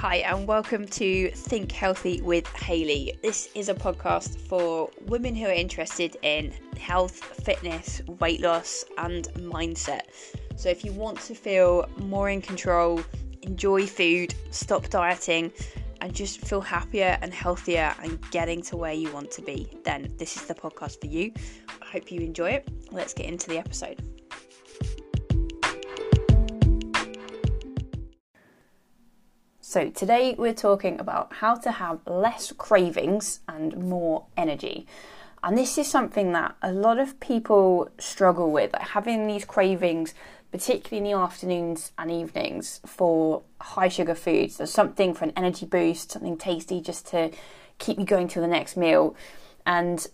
Hi, and welcome to Think Healthy with Hayley. This is a podcast for women who are interested in health, fitness, weight loss, and mindset. So, if you want to feel more in control, enjoy food, stop dieting, and just feel happier and healthier and getting to where you want to be, then this is the podcast for you. I hope you enjoy it. Let's get into the episode. So, today we're talking about how to have less cravings and more energy. And this is something that a lot of people struggle with, like having these cravings, particularly in the afternoons and evenings, for high sugar foods. There's something for an energy boost, something tasty just to keep you going till the next meal. And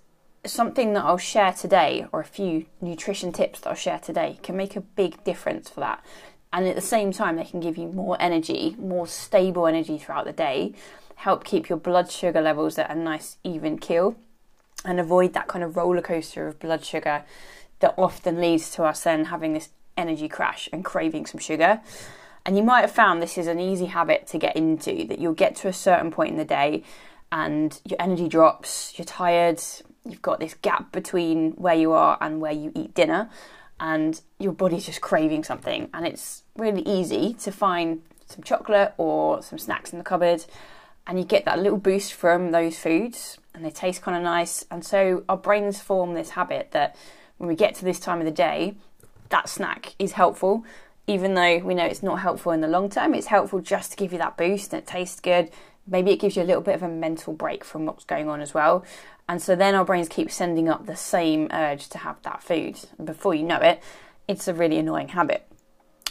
something that I'll share today, or a few nutrition tips that I'll share today, can make a big difference for that and at the same time they can give you more energy more stable energy throughout the day help keep your blood sugar levels at a nice even keel and avoid that kind of roller coaster of blood sugar that often leads to us then having this energy crash and craving some sugar. And you might have found this is an easy habit to get into that you'll get to a certain point in the day and your energy drops you're tired you've got this gap between where you are and where you eat dinner and your body's just craving something. And it's really easy to find some chocolate or some snacks in the cupboard and you get that little boost from those foods and they taste kind of nice. And so our brains form this habit that when we get to this time of the day that snack is helpful. Even though we know it's not helpful in the long term it's helpful just to give you that boost and it tastes good maybe it gives you a little bit of a mental break from what's going on as well and so then our brains keep sending up the same urge to have that food. And before you know it, it's a really annoying habit.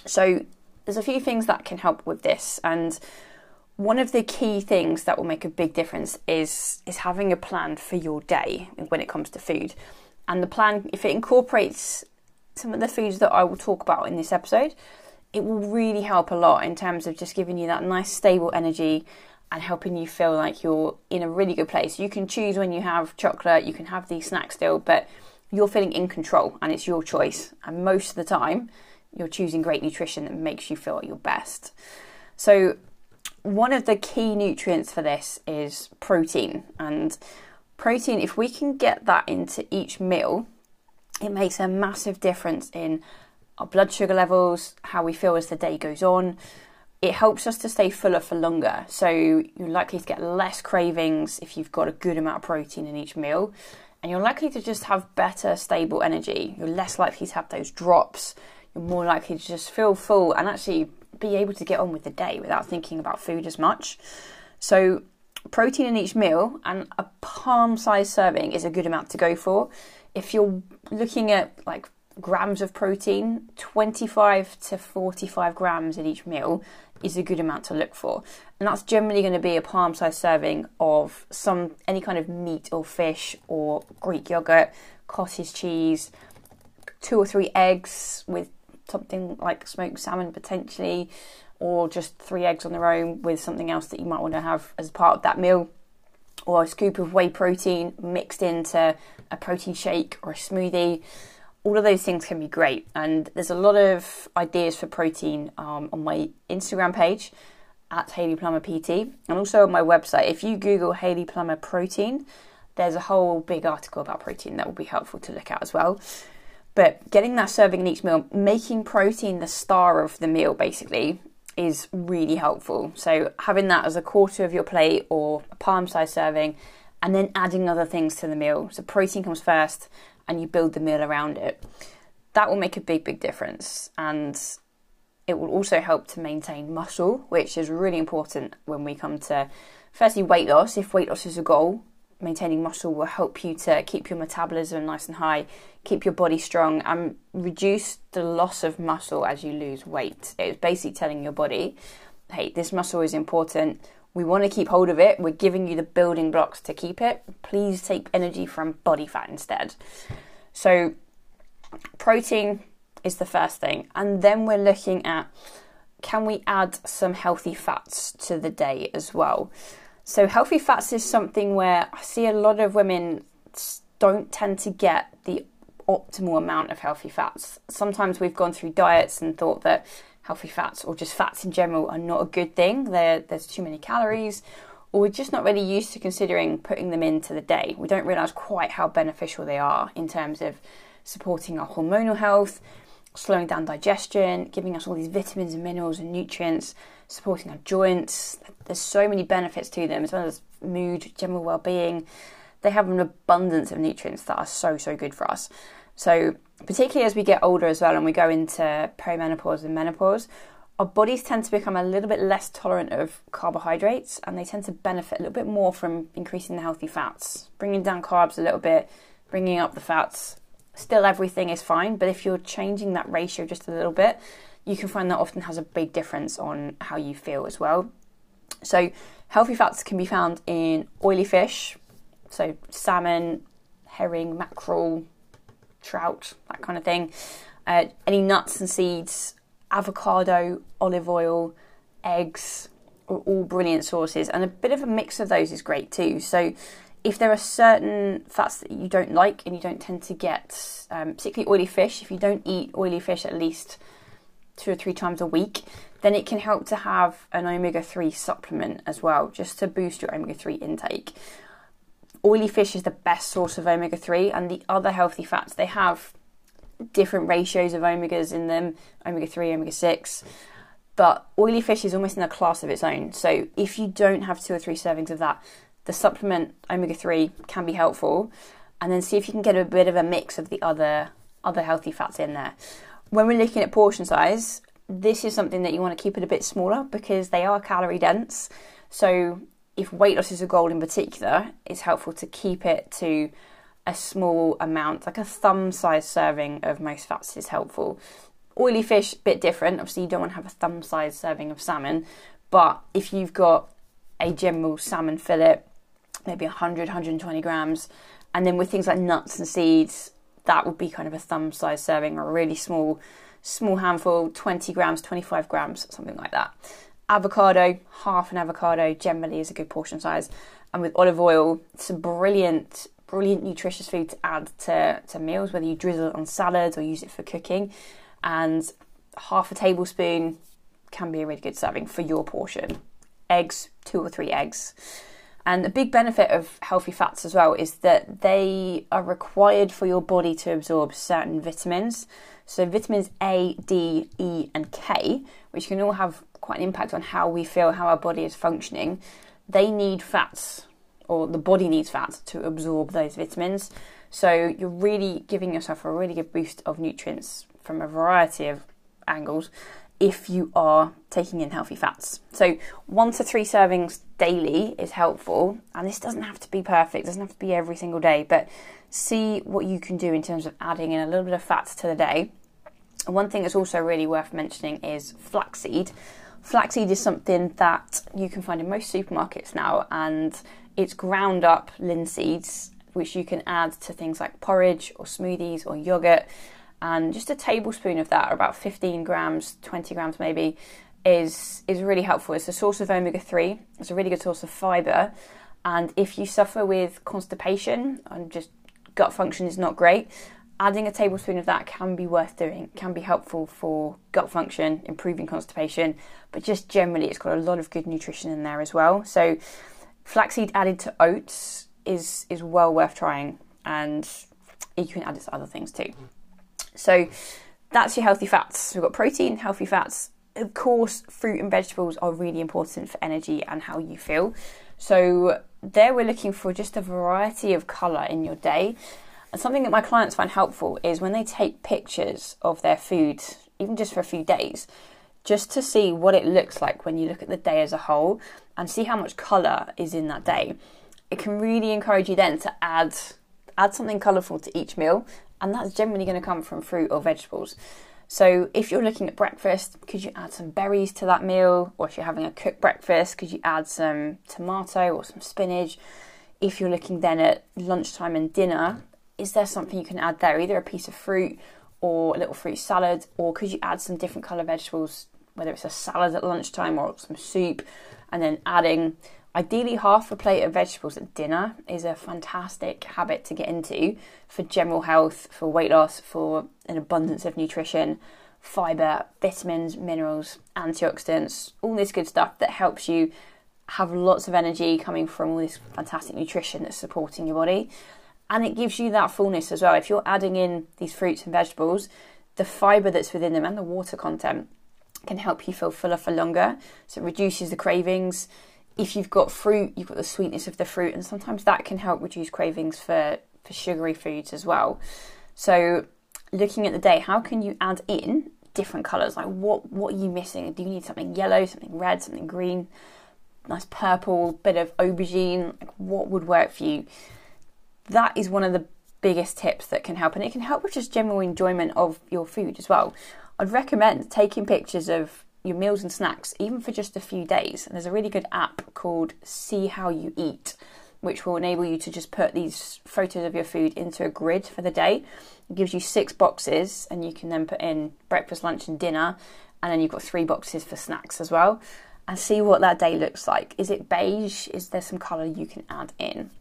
So there's a few things that can help with this. And one of the key things that will make a big difference is is having a plan for your day when it comes to food. And the plan, if it incorporates some of the foods that I will talk about in this episode, it will really help a lot in terms of just giving you that nice stable energy and helping you feel like you're in a really good place. You can choose when you have chocolate, you can have these snacks still, but you're feeling in control and it's your choice. And most of the time, you're choosing great nutrition that makes you feel at your best. So, one of the key nutrients for this is protein. And protein, if we can get that into each meal, it makes a massive difference in our blood sugar levels, how we feel as the day goes on, it helps us to stay fuller for longer. So you're likely to get less cravings if you've got a good amount of protein in each meal. And you're likely to just have better, stable energy. You're less likely to have those drops. You're more likely to just feel full and actually be able to get on with the day without thinking about food as much. So, protein in each meal and a palm sized serving is a good amount to go for. If you're looking at like grams of protein, 25 to 45 grams in each meal is a good amount to look for. And that's generally going to be a palm sized serving of some any kind of meat or fish or Greek yogurt, cottage cheese, two or three eggs with something like smoked salmon potentially, or just three eggs on their own with something else that you might want to have as part of that meal, or a scoop of whey protein mixed into a protein shake or a smoothie all of those things can be great. And there's a lot of ideas for protein um, on my Instagram page at Hayley Plummer PT and also on my website. If you Google Hayley Plummer protein, there's a whole big article about protein that will be helpful to look at as well. But getting that serving in each meal, making protein the star of the meal basically is really helpful. So having that as a quarter of your plate or a palm size serving and then adding other things to the meal. So protein comes first and you build the meal around it, that will make a big, big difference. And it will also help to maintain muscle, which is really important when we come to, firstly, weight loss. If weight loss is a goal, maintaining muscle will help you to keep your metabolism nice and high, keep your body strong, and reduce the loss of muscle as you lose weight. It's basically telling your body, hey, this muscle is important. We want to keep hold of it. We're giving you the building blocks to keep it. Please take energy from body fat instead. So, protein is the first thing. And then we're looking at can we add some healthy fats to the day as well? So, healthy fats is something where I see a lot of women don't tend to get the optimal amount of healthy fats. Sometimes we've gone through diets and thought that healthy fats or just fats in general are not a good thing. They're, there's too many calories, or we're just not really used to considering putting them into the day. We don't realize quite how beneficial they are in terms of supporting our hormonal health, slowing down digestion, giving us all these vitamins and minerals and nutrients, supporting our joints. There's so many benefits to them, as well as mood, general well being. They have an abundance of nutrients that are so, so good for us. So, particularly as we get older as well and we go into perimenopause and menopause, our bodies tend to become a little bit less tolerant of carbohydrates and they tend to benefit a little bit more from increasing the healthy fats, bringing down carbs a little bit, bringing up the fats. Still, everything is fine, but if you're changing that ratio just a little bit, you can find that often has a big difference on how you feel as well. So, healthy fats can be found in oily fish, so salmon, herring, mackerel, trout, that kind of thing. Uh, any nuts and seeds, avocado, olive oil, eggs are all brilliant sources, and a bit of a mix of those is great too. So, if there are certain fats that you don't like and you don't tend to get, um, particularly oily fish, if you don't eat oily fish at least two or three times a week, then it can help to have an omega 3 supplement as well, just to boost your omega 3 intake oily fish is the best source of omega 3, and the other healthy fats, they have different ratios of omegas in them omega 3, omega 6. But oily fish is almost in a class of its own. So if you don't have two or three servings of that, the supplement omega 3 can be helpful. And then see if you can get a bit of a mix of the other other healthy fats in there. When we're looking at portion size, this is something that you want to keep it a bit smaller because they are calorie dense. So if weight loss is a goal in particular, it's helpful to keep it to a small amount, like a thumb size serving of most fats is helpful. Oily fish, bit different. Obviously, you don't want to have a thumb size serving of salmon, but if you've got a general salmon fillet, maybe 100, 120 grams, and then with things like nuts and seeds, that would be kind of a thumb size serving or a really small, small handful, 20 grams, 25 grams, something like that avocado, half an avocado generally is a good portion size. And with olive oil, it's a brilliant, brilliant nutritious food to add to, to meals, whether you drizzle it on salads or use it for cooking. And half a tablespoon can be a really good serving for your portion. Eggs, two or three eggs. And the big benefit of healthy fats as well is that they are required for your body to absorb certain vitamins. So, vitamins A, D, E, and K, which can all have quite an impact on how we feel, how our body is functioning, they need fats, or the body needs fats to absorb those vitamins. So you're really giving yourself a really good boost of nutrients from a variety of angles if you are taking in healthy fats. So one to three servings daily is helpful, and this doesn't have to be perfect, doesn't have to be every single day, but see what you can do in terms of adding in a little bit of fats to the day. One thing that's also really worth mentioning is flaxseed. Flaxseed is something that you can find in most supermarkets now, and it's ground up linseeds, which you can add to things like porridge or smoothies or yogurt. And just a tablespoon of that, or about 15 grams, 20 grams maybe, is is really helpful. It's a source of omega 3, it's a really good source of fibre. And if you suffer with constipation and just gut function is not great, adding a tablespoon of that can be worth doing, can be helpful for gut function, improving constipation, but just generally it's got a lot of good nutrition in there as well. So flaxseed added to oats is is well worth trying and you can add it to other things too. So that's your healthy fats. We've got protein, healthy fats. Of course, fruit and vegetables are really important for energy and how you feel. So there we're looking for just a variety of colour in your day something that my clients find helpful is when they take pictures of their food, even just for a few days, just to see what it looks like when you look at the day as a whole and see how much colour is in that day. It can really encourage you then to add add something colourful to each meal, and that's generally going to come from fruit or vegetables. So if you're looking at breakfast, could you add some berries to that meal? Or if you're having a cooked breakfast, could you add some tomato or some spinach? If you're looking then at lunchtime and dinner, is there something you can add there? Either a piece of fruit or a little fruit salad, or could you add some different colour vegetables, whether it's a salad at lunchtime or some soup, and then adding ideally half a plate of vegetables at dinner is a fantastic habit to get into for general health, for weight loss, for an abundance of nutrition, fiber, vitamins, minerals, antioxidants, all this good stuff that helps you have lots of energy coming from all this fantastic nutrition that's supporting your body. And it gives you that fullness as well. If you're adding in these fruits and vegetables, the fiber that's within them and the water content can help you feel fuller for longer. So it reduces the cravings. If you've got fruit, you've got the sweetness of the fruit, and sometimes that can help reduce cravings for, for sugary foods as well. So looking at the day, how can you add in different colours? Like what what are you missing? Do you need something yellow, something red, something green? Nice purple, bit of aubergine, like what would work for you? That is one of the biggest tips that can help and it can help with just general enjoyment of your food as well. I'd recommend taking pictures of your meals and snacks, even for just a few days. And there's a really good app called See How You Eat, which will enable you to just put these photos of your food into a grid for the day. It gives you six boxes, and you can then put in breakfast, lunch, and dinner. And then you've got three boxes for snacks as well. And see what that day looks like. Is it beige? Is there some colour you can add in?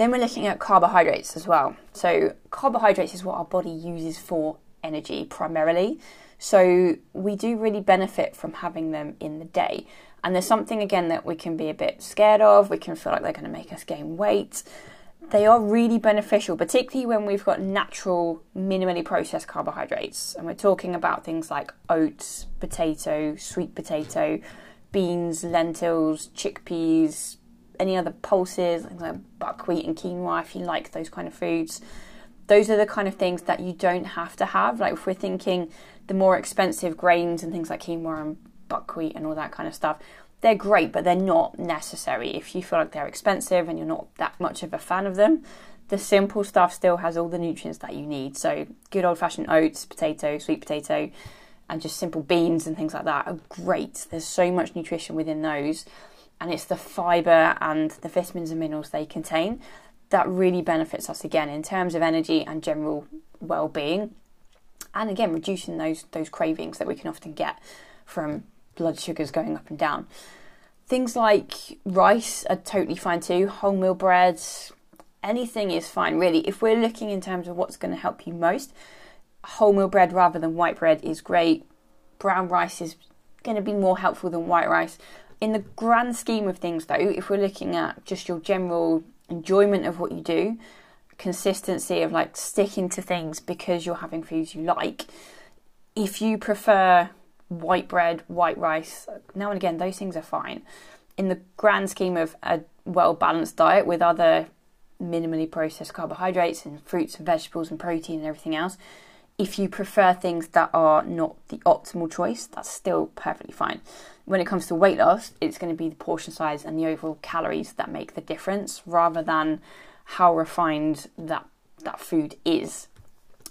Then we're looking at carbohydrates as well. So, carbohydrates is what our body uses for energy primarily. So we do really benefit from having them in the day. And there's something again that we can be a bit scared of. We can feel like they're going to make us gain weight. They are really beneficial, particularly when we've got natural, minimally processed carbohydrates. And we're talking about things like oats, potato, sweet potato, beans, lentils, chickpeas, any other pulses, like buckwheat and quinoa, if you like those kind of foods those are the kind of things that you don't have to have. Like if we're thinking the more expensive grains and things like quinoa and buckwheat and all that kind of stuff, they're great, but they're not necessary. If you feel like they're expensive and you're not that much of a fan of them, the simple stuff still has all the nutrients that you need. So good old fashioned oats, potato, sweet potato, and just simple beans and things like that are great. There's so much nutrition within those, and it's the fiber and the vitamins and minerals they contain that really benefits us again in terms of energy and general well-being. And again reducing those those cravings that we can often get from blood sugars going up and down. Things like rice are totally fine too wholemeal breads anything is fine really. If we're looking in terms of what's going to help you most wholemeal bread rather than white bread is great. Brown rice is going to be more helpful than white rice in the grand scheme of things though if we're looking at just your general enjoyment of what you do, consistency of like sticking to things because you're having foods you like. If you prefer white bread, white rice, now and again, those things are fine. In the grand scheme of a well balanced diet with other minimally processed carbohydrates and fruits and vegetables and protein and everything else, if you prefer things that are not the optimal choice, that's still perfectly fine. When it comes to weight loss, it's going to be the portion size and the overall calories that make the difference rather than how refined that that food is.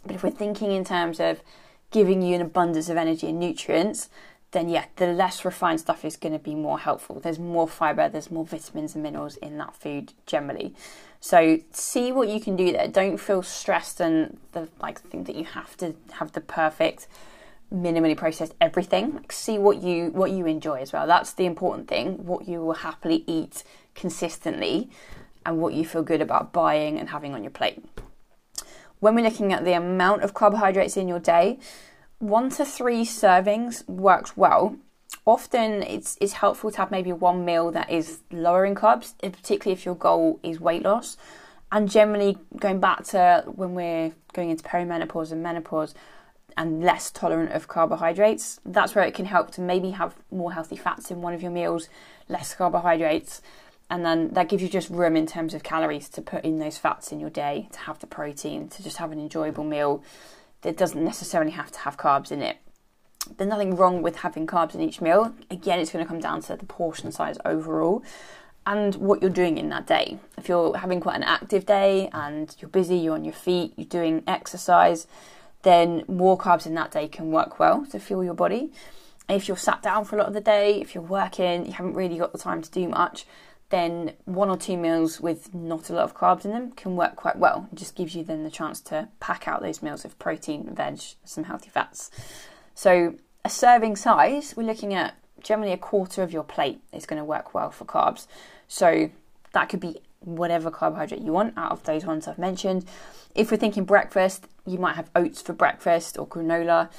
But if we're thinking in terms of giving you an abundance of energy and nutrients, then yeah, the less refined stuff is going to be more helpful. There's more fiber, there's more vitamins and minerals in that food generally. So see what you can do there. Don't feel stressed and the like think that you have to have the perfect minimally processed everything. Like, see what you what you enjoy as well. That's the important thing. What you will happily eat consistently and what you feel good about buying and having on your plate. When we're looking at the amount of carbohydrates in your day, one to three servings works well. Often it's, it's helpful to have maybe one meal that is lower in carbs, particularly if your goal is weight loss. And generally, going back to when we're going into perimenopause and menopause and less tolerant of carbohydrates, that's where it can help to maybe have more healthy fats in one of your meals, less carbohydrates, and then that gives you just room in terms of calories to put in those fats in your day, to have the protein, to just have an enjoyable meal that doesn't necessarily have to have carbs in it there's nothing wrong with having carbs in each meal. Again, it's going to come down to the portion size overall and what you're doing in that day. If you're having quite an active day and you're busy, you're on your feet, you're doing exercise, then more carbs in that day can work well to fuel your body. If you're sat down for a lot of the day, if you're working, you haven't really got the time to do much, then one or two meals with not a lot of carbs in them can work quite well. It just gives you then the chance to pack out those meals of protein, veg, some healthy fats. So a serving size, we're looking at generally a quarter of your plate is going to work well for carbs. So that could be whatever carbohydrate you want out of those ones I've mentioned. If we're thinking breakfast, you might have oats for breakfast or granola.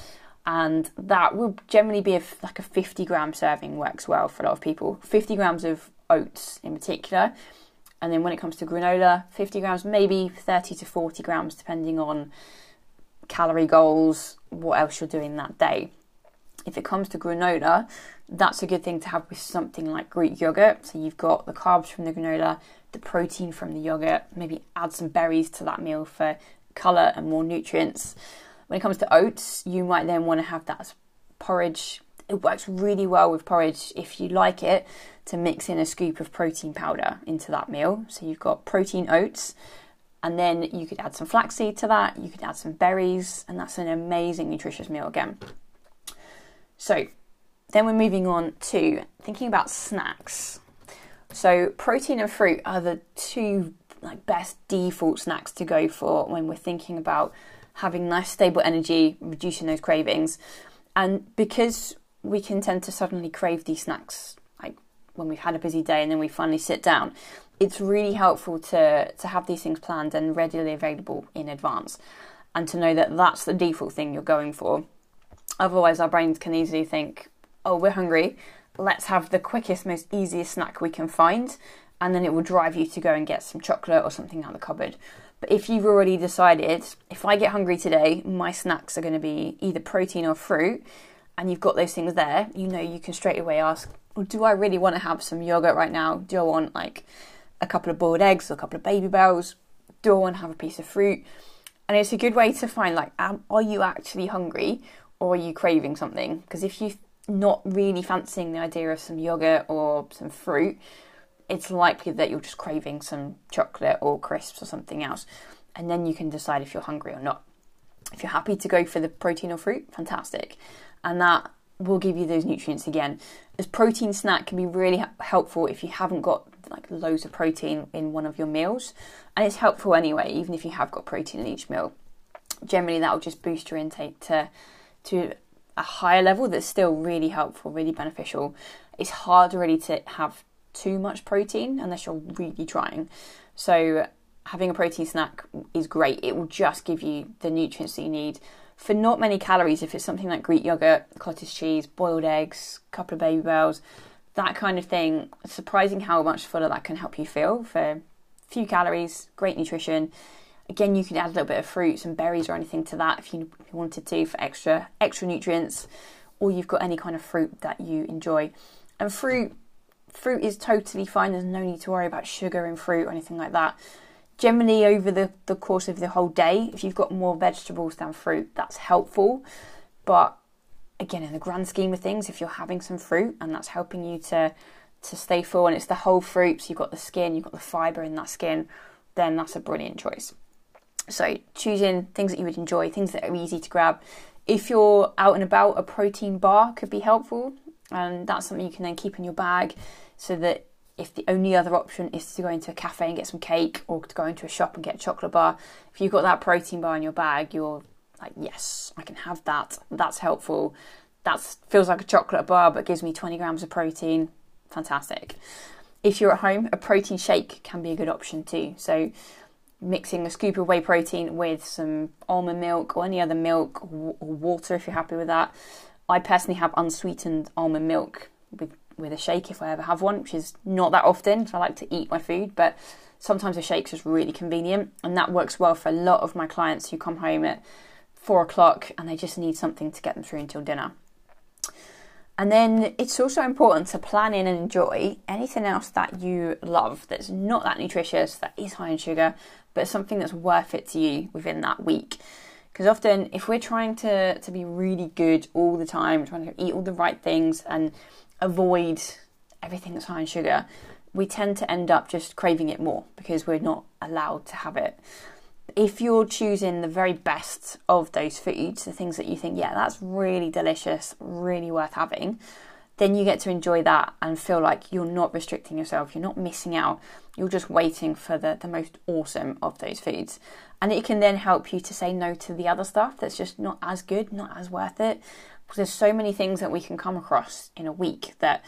and that will generally be a, like a 50 gram serving works well for a lot of people 50 grams of oats in particular. And then when it comes to granola 50 grams maybe 30 to 40 grams depending on calorie goals what else you're doing that day. If it comes to granola that's a good thing to have with something like greek yogurt. So you've got the carbs from the granola the protein from the yogurt maybe add some berries to that meal for color and more nutrients. When it comes to oats, you might then want to have that as porridge. It works really well with porridge. If you like it to mix in a scoop of protein powder into that meal. So you've got protein oats, and then you could add some flaxseed to that, you could add some berries, and that's an amazing nutritious meal again. So then we're moving on to thinking about snacks. So protein and fruit are the two like best default snacks to go for when we're thinking about having nice stable energy, reducing those cravings. And because we can tend to suddenly crave these snacks when we've had a busy day and then we finally sit down, it's really helpful to to have these things planned and readily available in advance and to know that that's the default thing you're going for. Otherwise our brains can easily think, "Oh, we're hungry. Let's have the quickest, most easiest snack we can find." And then it will drive you to go and get some chocolate or something out of the cupboard. But if you've already decided, if I get hungry today, my snacks are going to be either protein or fruit, and you've got those things there, you know you can straight away ask, do I really want to have some yogurt right now? Do I want like a couple of boiled eggs or a couple of Babybels? Do I want to have a piece of fruit? And it's a good way to find like, are you actually hungry or are you craving something? Because if you're not really fancying the idea of some yogurt or some fruit, it's likely that you're just craving some chocolate or crisps or something else. And then you can decide if you're hungry or not. If you're happy to go for the protein or fruit, fantastic. And that will give you those nutrients again. This protein snack can be really helpful if you haven't got like loads of protein in one of your meals. And it's helpful anyway, even if you have got protein in each meal. Generally, that will just boost your intake to, to a higher level that's still really helpful, really beneficial. It's hard really to have too much protein unless you're really trying. So having a protein snack is great. It will just give you the nutrients that you need for not many calories. If it's something like Greek yogurt, cottage cheese, boiled eggs, a couple of Babybels, that kind of thing. surprising how much fuller that can help you feel for few calories, great nutrition. Again, you can add a little bit of fruits and berries or anything to that if you wanted to for extra extra nutrients, or you've got any kind of fruit that you enjoy. And fruit fruit is totally fine. There's no need to worry about sugar in fruit or anything like that. Generally, over the, the course of the whole day, if you've got more vegetables than fruit, that's helpful. But again, in the grand scheme of things, if you're having some fruit and that's helping you to to stay full and it's the whole fruit, so you've got the skin, you've got the fibre in that skin, then that's a brilliant choice. So choosing things that you would enjoy, things that are easy to grab. If you're out and about, a protein bar could be helpful and that's something you can then keep in your bag so that if the only other option is to go into a cafe and get some cake or to go into a shop and get a chocolate bar, if you've got that protein bar in your bag, you're like, yes, I can have that. That's helpful. That feels like a chocolate bar but gives me 20 grams of protein. Fantastic. If you're at home, a protein shake can be a good option too. So, mixing a scoop of whey protein with some almond milk or any other milk or water if you're happy with that, I personally have unsweetened almond milk with with a shake if I ever have one, which is not that often. I like to eat my food, but sometimes a shake's just really convenient, and that works well for a lot of my clients who come home at four o'clock and they just need something to get them through until dinner. And then it's also important to plan in and enjoy anything else that you love that's not that nutritious, that is high in sugar, but something that's worth it to you within that week. Because often, if we're trying to, to be really good all the time, trying to eat all the right things and avoid everything that's high in sugar, we tend to end up just craving it more because we're not allowed to have it. If you're choosing the very best of those foods, the things that you think, yeah, that's really delicious, really worth having, then you get to enjoy that and feel like you're not restricting yourself, you're not missing out, you're just waiting for the, the most awesome of those foods. And it can then help you to say no to the other stuff that's just not as good, not as worth it. Because there's so many things that we can come across in a week that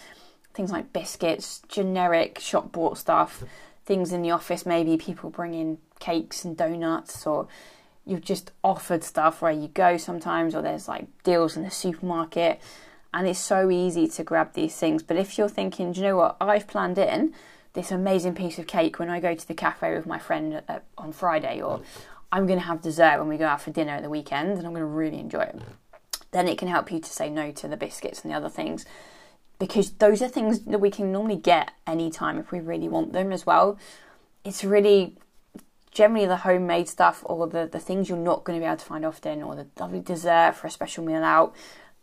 things like biscuits, generic shop bought stuff, things in the office, maybe people bring in cakes and donuts or you've just offered stuff where you go sometimes, or there's like deals in the supermarket, and it's so easy to grab these things. But if you're thinking, do you know what, I've planned in this amazing piece of cake when I go to the cafe with my friend uh, on Friday, or I'm going to have dessert when we go out for dinner at the weekend, and I'm going to really enjoy it. Then it can help you to say no to the biscuits and the other things because those are things that we can normally get anytime if we really want them as well. It's really generally the homemade stuff or the, the things you're not going to be able to find often or the lovely dessert for a special meal out.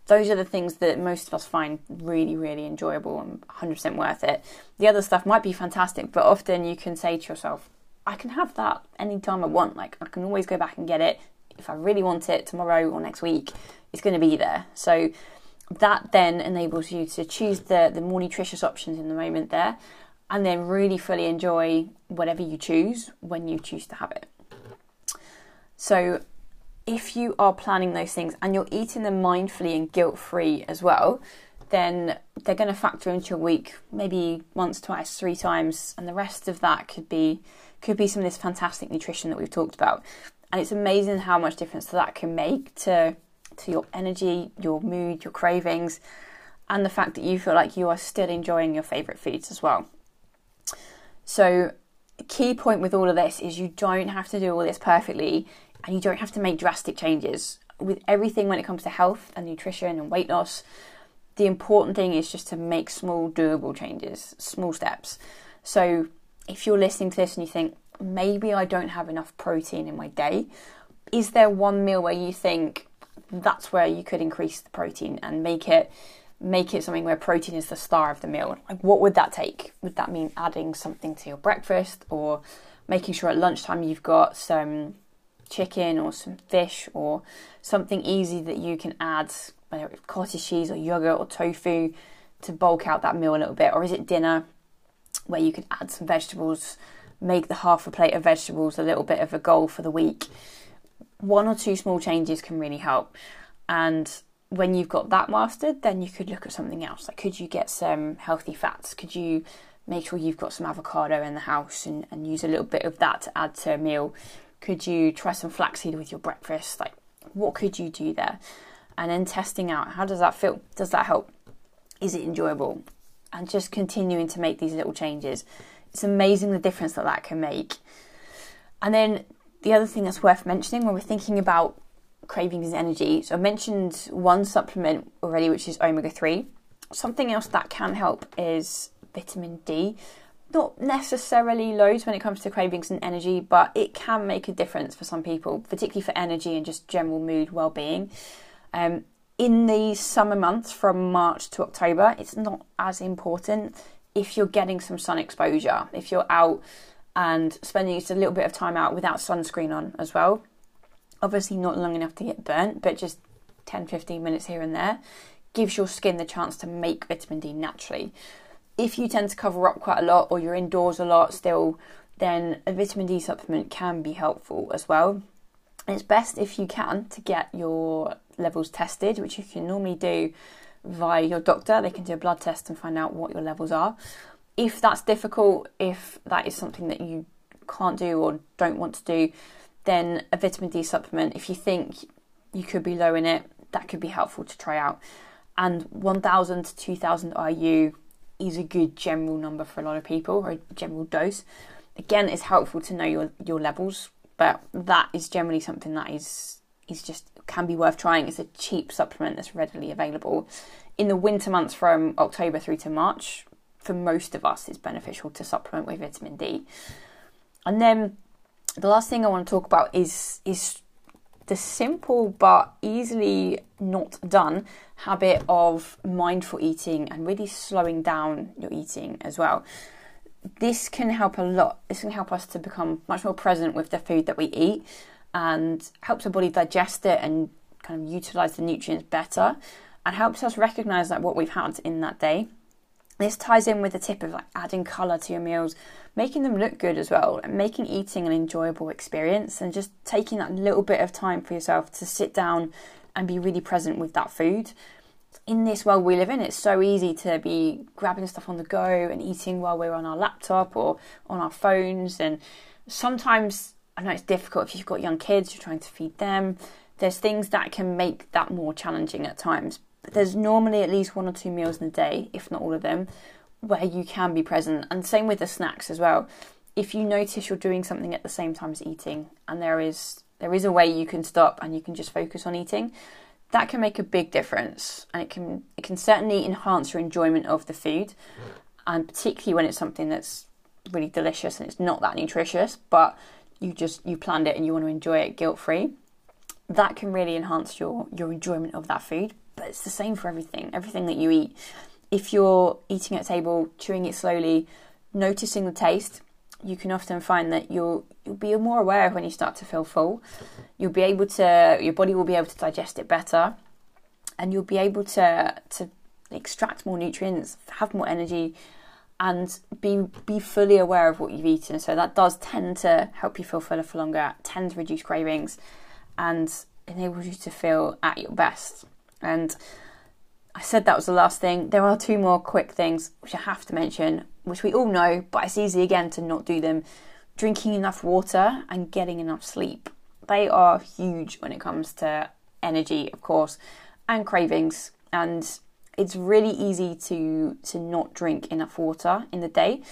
Those are the things that most of us find really, really enjoyable and 100% worth it. The other stuff might be fantastic, but often you can say to yourself, I can have that anytime I want. Like, I can always go back and get it. If I really want it tomorrow or next week, it's going to be there. So, that then enables you to choose the, the more nutritious options in the moment there and then really fully enjoy whatever you choose when you choose to have it. So, if you are planning those things and you're eating them mindfully and guilt free as well, then they're going to factor into your week maybe once, twice, three times, and the rest of that could be could be some of this fantastic nutrition that we've talked about. And it's amazing how much difference that can make to to your energy, your mood, your cravings, and the fact that you feel like you are still enjoying your favorite foods as well. So, key point with all of this is you don't have to do all this perfectly and you don't have to make drastic changes. With everything when it comes to health and nutrition and weight loss, the important thing is just to make small, doable changes, small steps. So, if you're listening to this and you think, maybe I don't have enough protein in my day, is there one meal where you think that's where you could increase the protein and make it make it something where protein is the star of the meal. Like, what would that take? Would that mean adding something to your breakfast or making sure at lunchtime you've got some chicken or some fish or something easy that you can add, whether it's cottage cheese or yogurt or tofu, to bulk out that meal a little bit? Or is it dinner where you could add some vegetables, make the half a plate of vegetables a little bit of a goal for the week? One or two small changes can really help. And when you've got that mastered, then you could look at something else. Like, could you get some healthy fats? Could you make sure you've got some avocado in the house and, and use a little bit of that to add to a meal? Could you try some flaxseed with your breakfast? Like, what could you do there? And then testing out how does that feel? Does that help? Is it enjoyable? And just continuing to make these little changes. It's amazing the difference that that can make. And then the other thing that's worth mentioning when we're thinking about cravings and energy. So I mentioned one supplement already, which is omega 3. Something else that can help is vitamin D. Not necessarily loads when it comes to cravings and energy, but it can make a difference for some people, particularly for energy and just general mood well being. Um, in the summer months from March to October, it's not as important if you're getting some sun exposure, if you're out and spending just a little bit of time out without sunscreen on as well obviously not long enough to get burnt, but just 10 15 minutes here and there gives your skin the chance to make vitamin D naturally. If you tend to cover up quite a lot or you're indoors a lot still, then a vitamin D supplement can be helpful as well. it's best if you can to get your levels tested, which you can normally do via your doctor. They can do a blood test and find out what your levels are. If that's difficult, if that is something that you can't do or don't want to do, then a vitamin D supplement, if you think you could be low in it, that could be helpful to try out. And 1000 to 2000 IU is a good general number for a lot of people, or a general dose. Again, it's helpful to know your, your levels, but that is generally something that is is just can be worth trying. It's a cheap supplement that's readily available. In the winter months from October through to March, for most of us, it's beneficial to supplement with vitamin D. And then the last thing I want to talk about is is the simple but easily not done habit of mindful eating and really slowing down your eating as well. This can help a lot. This can help us to become much more present with the food that we eat and helps our body digest it and kind of utilize the nutrients better and helps us recognize like what we've had in that day this ties in with the tip of like adding colour to your meals, making them look good as well, and making eating an enjoyable experience, and just taking that little bit of time for yourself to sit down and be really present with that food. In this world we live in, it's so easy to be grabbing stuff on the go and eating while we're on our laptop or on our phones, and sometimes I know it's difficult if you've got young kids, you're trying to feed them. There's things that can make that more challenging at times. But there's normally at least one or two meals in a day, if not all of them, where you can be present. And same with the snacks as well. If you notice you're doing something at the same time as eating, and there is there is a way you can stop and you can just focus on eating, that can make a big difference, and it can it can certainly enhance your enjoyment of the food, and particularly when it's something that's really delicious and it's not that nutritious, but you just you planned it and you want to enjoy it guilt free. That can really enhance your your enjoyment of that food. But it's the same for everything. Everything that you eat. If you're eating at table, chewing it slowly, noticing the taste, you can often find that you'll you'll be more aware of when you start to feel full. You'll be able to your body will be able to digest it better, and you'll be able to to extract more nutrients, have more energy, and be be fully aware of what you've eaten. So that does tend to help you feel fuller for longer, tend to reduce cravings, and enables you to feel at your best. And I said that was the last thing. There are two more quick things which I have to mention which we all know, but it's easy again to not do them. Drinking enough water and getting enough sleep. They are huge when it comes to energy, of course, and cravings. And it's really easy to to not drink enough water in the day.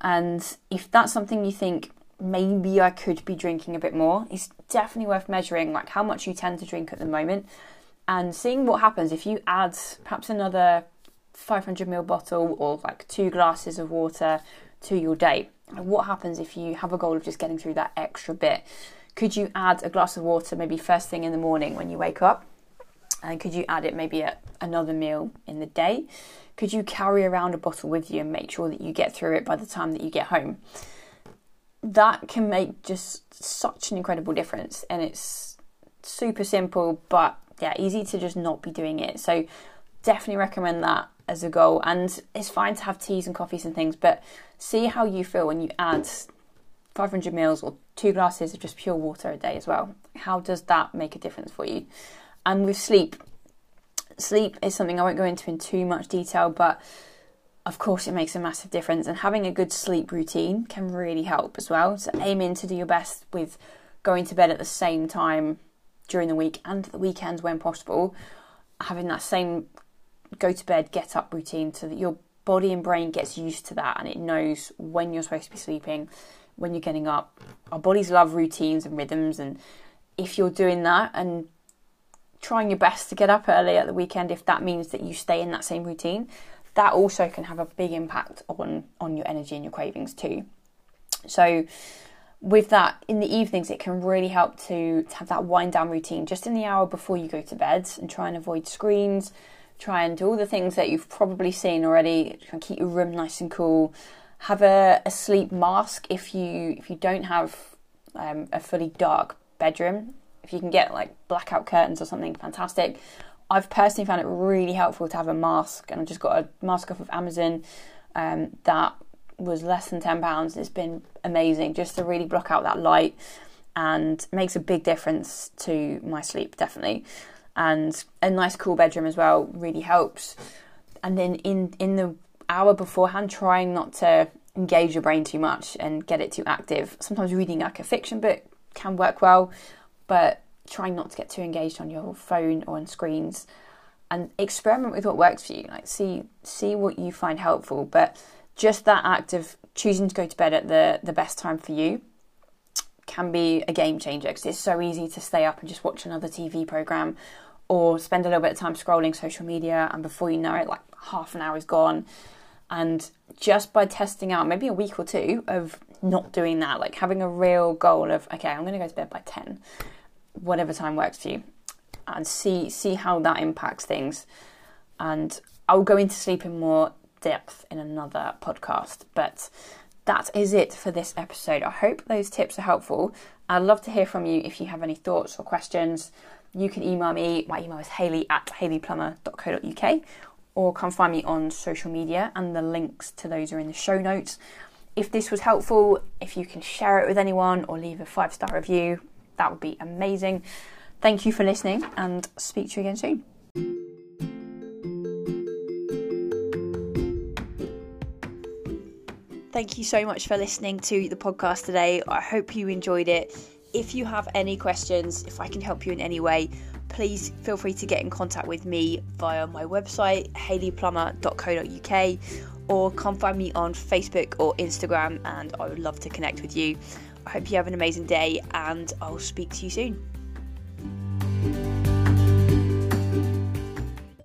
And if that's something you think maybe I could be drinking a bit more, it's definitely worth measuring like how much you tend to drink at the moment and seeing what happens if you add perhaps another 500 ml bottle or like two glasses of water to your day. what happens if you have a goal of just getting through that extra bit? Could you add a glass of water maybe first thing in the morning when you wake up? And could you add it maybe at another meal in the day? Could you carry around a bottle with you and make sure that you get through it by the time that you get home? That can make just such an incredible difference. And it's super simple, but yeah, easy to just not be doing it. So definitely recommend that as a goal. And it's fine to have teas and coffees and things, but see how you feel when you add 500 mils or two glasses of just pure water a day as well. How does that make a difference for you? And with sleep, sleep is something I won't go into in too much detail, but of course it makes a massive difference. And having a good sleep routine can really help as well. So aim in to do your best with going to bed at the same time during the week and the weekends when possible. Having that same go to bed, get up routine so that your body and brain gets used to that and it knows when you're supposed to be sleeping, when you're getting up. Our bodies love routines and rhythms, and if you're doing that and trying your best to get up early at the weekend, if that means that you stay in that same routine, that also can have a big impact on on your energy and your cravings too. So with that in the evenings it can really help to, to have that wind down routine just in the hour before you go to bed and try and avoid screens try and do all the things that you've probably seen already. Try and keep your room nice and cool. Have a, a sleep mask if you if you don't have um, a fully dark bedroom. If you can get like blackout curtains or something, fantastic. I've personally found it really helpful to have a mask, and I just got a mask off of Amazon um, that was less than ten pounds. It's been amazing just to really block out that light and makes a big difference to my sleep definitely and a nice cool bedroom as well really helps. And then in in the hour beforehand, trying not to engage your brain too much and get it too active. Sometimes reading like a fiction book can work well, but trying not to get too engaged on your phone or on screens and experiment with what works for you. Like see see what you find helpful, but just that act of choosing to go to bed at the the best time for you can be a game changer because it's so easy to stay up and just watch another TV program or spend a little bit of time scrolling social media and before you know it like half an hour is gone and just by testing out maybe a week or two of not doing that like having a real goal of okay i'm going to go to bed by 10 whatever time works for you and see see how that impacts things and i'll go into sleep in more depth in another podcast but that is it for this episode. I hope those tips are helpful. I'd love to hear from you if you have any thoughts or questions. You can email me. My email is hayley at hayleyplummer.co.uk or come find me on social media, and the links to those are in the show notes. If this was helpful, if you can share it with anyone or leave a five star review, that would be amazing. Thank you for listening and speak to you again soon. thank you so much for listening to the podcast today. I hope you enjoyed it. If you have any questions, if I can help you in any way, please feel free to get in contact with me via my website, hayleyplummer.co.uk, or come find me on Facebook or Instagram, and I would love to connect with you. I hope you have an amazing day, and I'll speak to you soon.